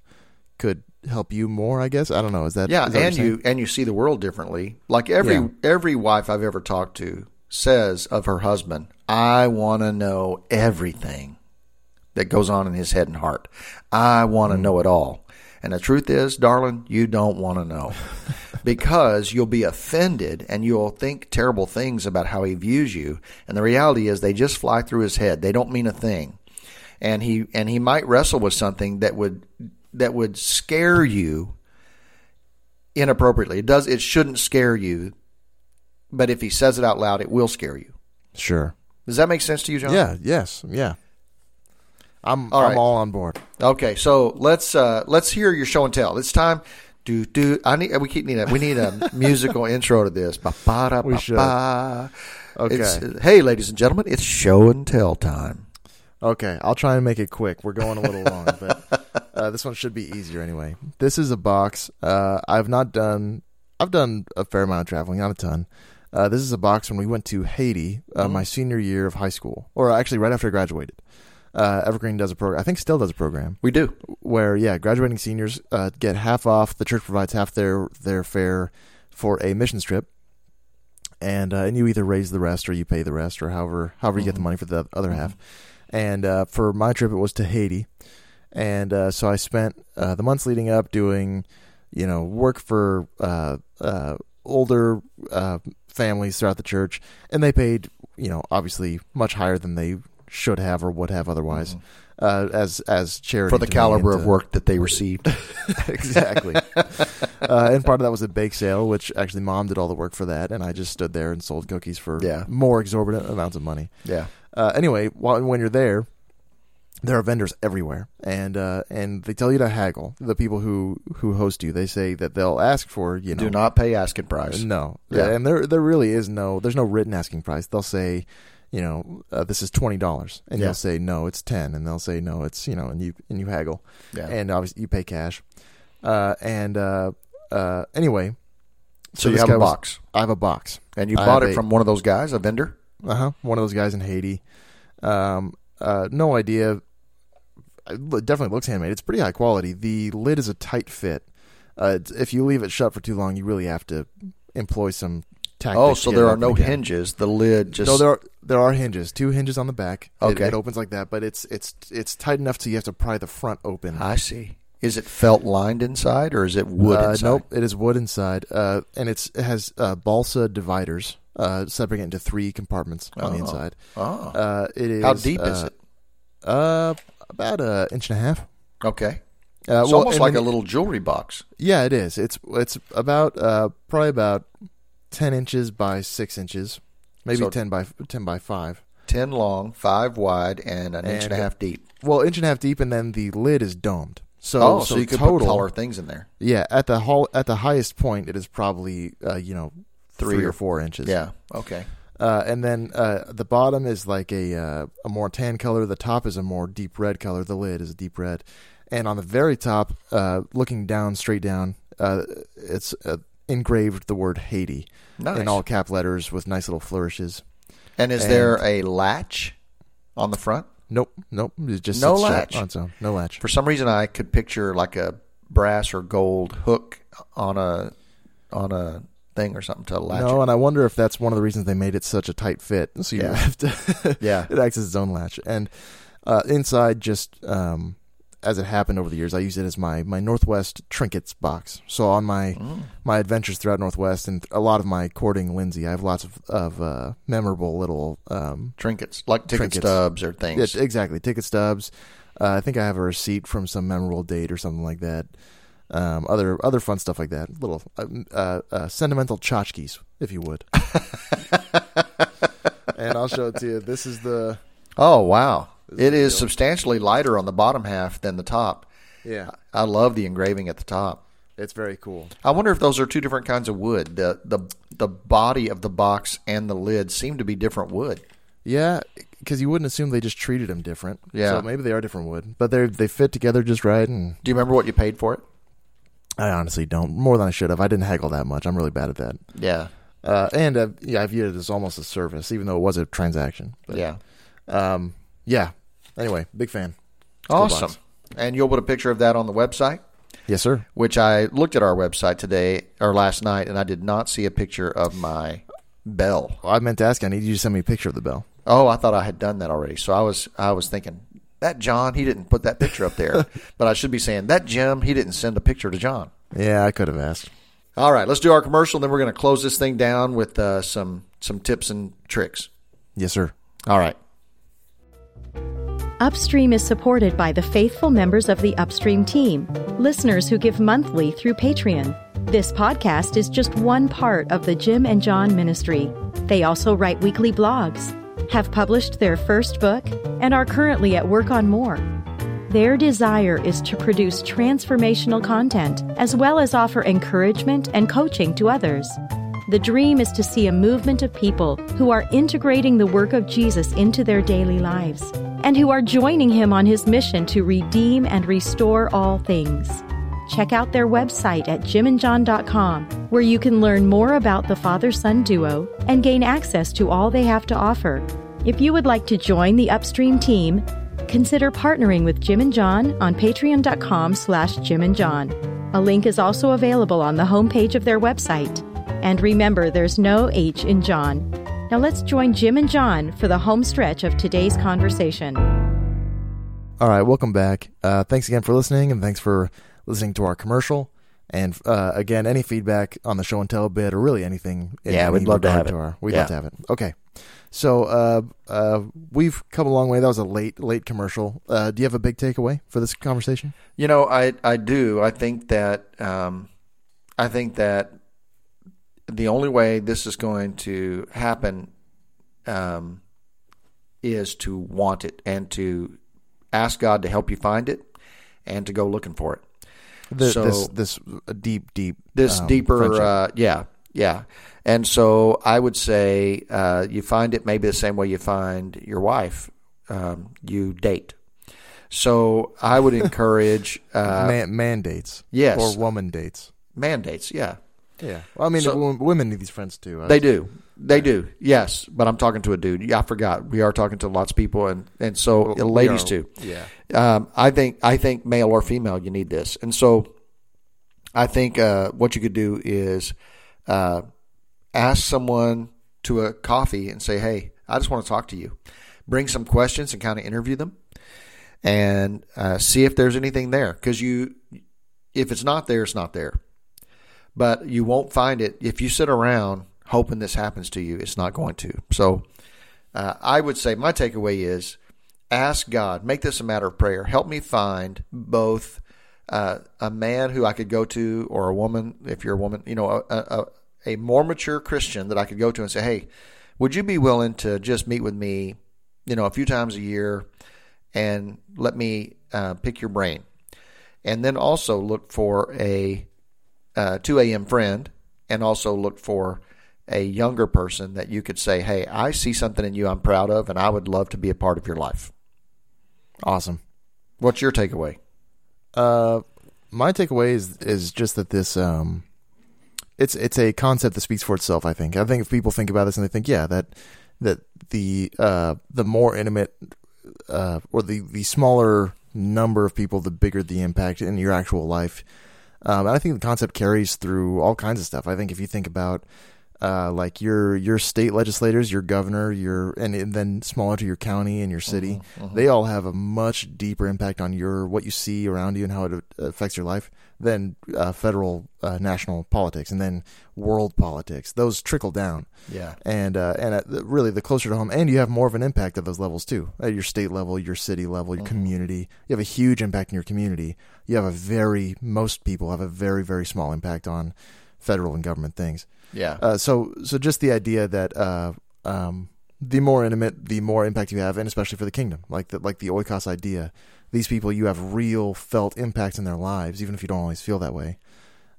could help you more. I guess I don't know. Is that Yeah, is that and you and you see the world differently. Like every Yeah. every wife I've ever talked to says of her husband, "I want to know everything that goes on in his head and heart. I want to Mm. know it all." And the truth is, darling, you don't want to know. [LAUGHS] because you'll be offended and you'll think terrible things about how he views you. And the reality is they just fly through his head. They don't mean a thing. And he and he might wrestle with something that would that would scare you inappropriately. It does. It shouldn't scare you, but if he says it out loud, it will scare you. Sure. Does that make sense to you, John? Yeah. Yes. Yeah. I'm All I'm all on board. Okay, so let's uh, let's hear your show and tell. It's time. Do do. I need. We keep needing. We need a [LAUGHS] musical intro to this. Ba, ba, da, We ba, should. ba. Okay. It's, hey, ladies and gentlemen, it's show and tell time. Okay, I'll try and make it quick. We're going a little long, but uh, this one should be easier anyway. This is a box. Uh, I've not done. I've done a fair amount of traveling, not a ton. Uh, this is a box when we went to Haiti, uh, my senior year of high school, or actually right after I graduated. Uh, Evergreen does a program. I think still does a program We do. where yeah, graduating seniors uh, get half off. The church provides half their their fare for a missions trip, and uh, and you either raise the rest or you pay the rest or however however you get the money for the other half. And uh, for my trip, it was to Haiti, and uh, so I spent uh, the months leading up doing, you know, work for uh, uh, older uh, families throughout the church, and they paid, you know, obviously much higher than they should have or would have otherwise, uh, as as charity For the caliber of work that they [LAUGHS] received. [LAUGHS] exactly. uh, and part of that was a bake sale, which actually mom did all the work for that, and I just stood there and sold cookies for Yeah. more exorbitant amounts of money. yeah. Uh, anyway, while, when you're there, there are vendors everywhere, and uh, and they tell you to haggle. The people who who host you, they say that they'll ask for you know Do not pay asking price. no, Yeah. and there there really is no there's no written asking price. They'll say, you know, uh, this is twenty dollars, and Yeah. you'll say no, it's ten, and they'll say no, it's you know, and you and you haggle, Yeah. and obviously you pay cash, uh, and uh, uh, anyway, so you this have guy a was- box, I have a box, and you I bought have it a- from one of those guys, a vendor. uh huh, one of those guys in Haiti, um, uh, no idea. It definitely looks handmade. It's pretty high quality. The lid is a tight fit. Uh, if you leave it shut for too long, you really have to employ some tactics. Oh, so there are no again. hinges. The lid just no, there are there are hinges, two hinges on the back. Okay. it, opens like that, but it's it's it's tight enough so you have to pry the front open. I see. Is it felt lined inside or is it wood uh, inside? Nope, it is wood inside, uh, and it's it has uh, balsa dividers uh, separating it into three compartments on the Oh. inside. Oh. Uh, it is How deep is it? Uh, about an inch and a half. Okay. Uh, It's well, almost and like a little jewelry box. yeah, it is. It's it's about uh probably about ten inches by six inches, maybe So- ten by ten by five. 10 long, 5 wide, and an inch and a half deep. Well, inch and a half deep, and then the lid is domed. So, Oh, so, you could total, put taller things in there. Yeah, at the hall, at the highest point, it is probably uh, you know three, Three or or- four inches. Yeah. Okay. Uh, and then uh, the bottom is like a uh, a more tan color. The top is a more deep red color. The lid is a deep red, and on the very top, uh, looking down straight down, uh, it's uh, engraved the word Haiti Nice. in all cap letters with nice little flourishes. and is and- there a latch on the front? Nope, nope, it just No latch. on its own. No latch. For some reason, I could picture like a brass or gold hook on a on a thing or something to latch No, it. and I wonder if that's one of the reasons they made it such a tight fit. [LAUGHS] So you Yeah. have to. [LAUGHS] Yeah. it acts as its own latch, and uh, inside, just um, as it happened over the years, I use it as my my Northwest trinkets box. So on my Mm. my adventures throughout Northwest and a lot of my courting Lindsay, I have lots of of uh, memorable little um, Trinkets, like ticket Trinkets. stubs or things. yeah, exactly ticket stubs. Uh, I think I have a receipt from some memorable date or something like that. Um, other other fun stuff like that. Little uh, uh, uh, sentimental tchotchkes, if you would. [LAUGHS] and I'll show it to you. This is the oh, wow. It is deal. substantially lighter on the bottom half than the top. yeah. I love the engraving at the top. It's very cool. I wonder if those are two different kinds of wood. The the the body of the box and the lid seem to be different wood. Yeah, because you wouldn't assume they just treated them different. Yeah. so maybe they are different wood, but they they fit together just right. And Do you remember what you paid for it? I honestly don't more than I should have. I didn't haggle that much. I'm really bad at that. Yeah. Uh, and uh, yeah, I viewed it as almost a service, even though it was a transaction. But, yeah. Um. Yeah. Anyway, big fan. Awesome. And you'll put a picture of that on the website, Yes, sir. which I looked at our website today or last night, and I did not see a picture of my bell. Well, I meant to ask. I need you to send me a picture of the bell. Oh, I thought I had done that already. So I was I was thinking that John he didn't put that picture up there, [LAUGHS] but I should be saying that Jim he didn't send a picture to John. Yeah, I could have asked. All right, let's do our commercial. Then we're going to close this thing down with uh, some some tips and tricks. Yes, sir. All right. Upstream is supported by the faithful members of the Upstream team, listeners who give monthly through Patreon. This podcast is just one part of the Jim and John ministry. They also write weekly blogs, have published their first book, and are currently at work on more. Their desire is to produce transformational content as well as offer encouragement and coaching to others. The dream is to see a movement of people who are integrating the work of Jesus into their daily lives and who are joining him on his mission to redeem and restore all things. Check out their website at jimandjohn.com, where you can learn more about the father son duo and gain access to all they have to offer. If you would like to join the Upstream team, consider partnering with Jim and John on patreon.com slash Jim and John. A link is also available on the homepage of their website. And remember, there's no H in John. Now let's join Jim and John for the home stretch of today's conversation. All right, welcome back. Uh, thanks again for listening, and thanks for listening to our commercial. And uh, again, any feedback on the show and tell bit, or really anything. in Yeah, we'd love to regard have it. Our, we'd Yeah. love to have it. Okay, so uh, uh, we've come a long way. That was a late, late commercial. Uh, do you have a big takeaway for this conversation? You know, I I do. I think that um, I think that the only way this is going to happen um, is to want it and to ask God to help you find it and to go looking for it. The, So- this, this deep, deep, This um, deeper, uh, yeah, yeah. And so I would say uh, you find it maybe the same way you find your wife. Um, you date. So I would [LAUGHS] encourage uh, Man, mandates, yes. or woman dates. mandates. Yeah, Yeah, well, I mean, So- women need these friends too. I They do. They do. Yes, but I'm talking to a dude. Yeah, I forgot. We are talking to lots of people, and and so Well, ladies are- too. Yeah, Um, I think I think male or female, you need this, and so I think uh, what you could do is uh, ask someone to a coffee and say, "Hey, I just want to talk to you." Bring some questions and kind of interview them, and uh, see if there's anything there. Because you, if it's not there, it's not there. But you won't find it if you sit around hoping this happens to you. It's not going to. So, uh, I would say my takeaway is ask God, make this a matter of prayer. Help me find both uh, a man who I could go to, or a woman, if you're a woman, you know, a, a, a more mature Christian that I could go to and say, hey, would you be willing to just meet with me, you know, a few times a year and let me uh, pick your brain? And then also look for a uh, 2 a.m. friend and also look for a younger person that you could say, hey, I see something in you I'm proud of, and I would love to be a part of your life. awesome. What's your takeaway? Uh, my takeaway is is just that this um, it's it's a concept that speaks for itself. I think. I think if people think about this and they think, yeah, that that the uh the more intimate uh or the the smaller number of people, the bigger the impact in your actual life. Um, and I think the concept carries through all kinds of stuff. I think if you think about uh, like your your state legislators, your governor, your and, and then smaller to your county and your city, they all have a much deeper impact on your what you see around you and how it affects your life than uh, federal, uh, national politics, and then world politics. Those trickle down, Yeah. and uh, and the, really the closer to home, and you have more of an impact at those levels too, at your state level, your city level, your community. You have a huge impact in your community. You have a very most people have a very very small impact on federal and government things. Yeah. Uh, so so just the idea that uh, um, the more intimate, the more impact you have, and especially for the kingdom, like the like the oikos idea. These people, you have real felt impact in their lives, even if you don't always feel that way.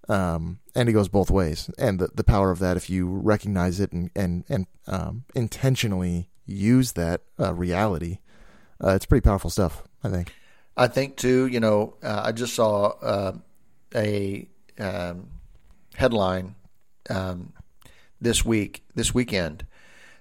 Um, and it goes both ways, and the the power of that, if you recognize it and and and um, intentionally use that uh, reality, uh, it's pretty powerful stuff. I think. I think too. You know, uh, I just saw uh, a um, headline um, this week, this weekend,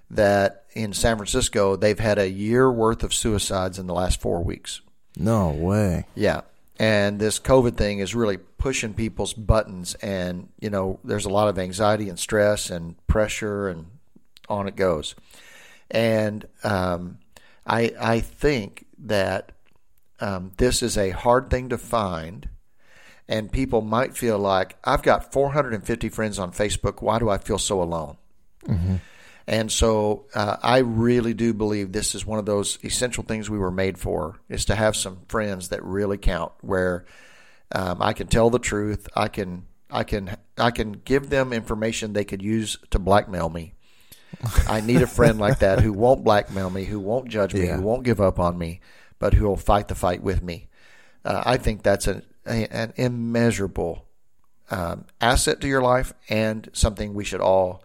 that in San Francisco they've had a year worth of suicides in the last four weeks. No way. Yeah. And this COVID thing is really pushing people's buttons. And, you know, there's a lot of anxiety and stress and pressure, and on it goes. And um, I, I think that um, this is a hard thing to find. And people might feel like, I've got 450 friends on Facebook. Why do I feel so alone? And so uh, I really do believe this is one of those essential things we were made for is to have some friends that really count where um, I can tell the truth. I can I can I can give them information they could use to blackmail me. I need a friend like that who won't blackmail me, who won't judge me, Yeah. who won't give up on me, but who will fight the fight with me. Uh, I think that's an, a, an immeasurable um, asset to your life and something we should all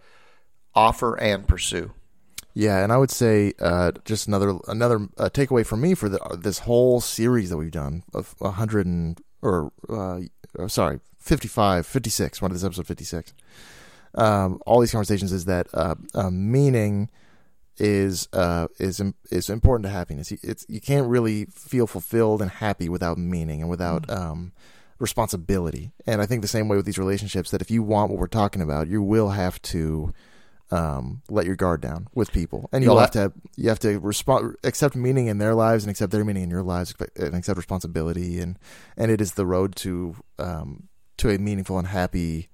offer and pursue. Yeah, and I would say uh, just another another uh, takeaway for me for the, this whole series that we've done of 100 and or uh, uh, sorry 55 56 one of this episode 56 um, all these conversations is that uh, uh, meaning is uh, is is important to happiness. You- It's you can't really feel fulfilled and happy without meaning and without um, responsibility. And I think the same way with these relationships that if you want what we're talking about, you will have to um, let your guard down with people, and you'll You'll have to you have to respond, accept meaning in their lives, and accept their meaning in your lives, and accept responsibility, and and it is the road to um, to a meaningful and happy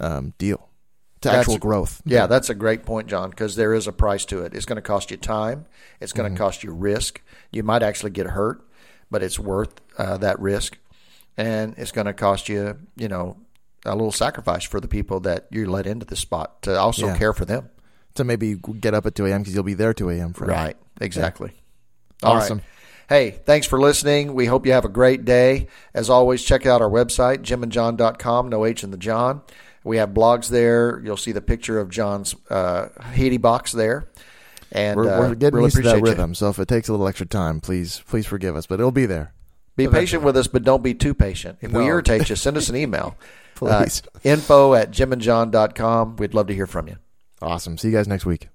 um, deal, to That's- actual growth. Yeah, that's a great point, John, because there is a price to it. It's going to cost you time. It's going to cost you risk. You might actually get hurt, but it's worth uh, that risk. And it's going to cost you, you know, a little sacrifice for the people that you let into the spot to also Yeah. care for them. to maybe get up at two a.m. because you'll be there two a.m. for Right. Exactly. All right. Awesome. Hey, thanks for listening. We hope you have a great day. As always, check out our website, jimandjohn.com, no H in the John. We have blogs there. You'll see the picture of John's uh, Haiti box there. And We're, uh, we're getting really used to that appreciate you. rhythm, so if it takes a little extra time, please please forgive us, but it'll be there. Be patient with us, but don't be too patient. If we irritate you, send us an email. Please. Uh, info at jimandjohn.com. We'd love to hear from you. Awesome. See you guys next week.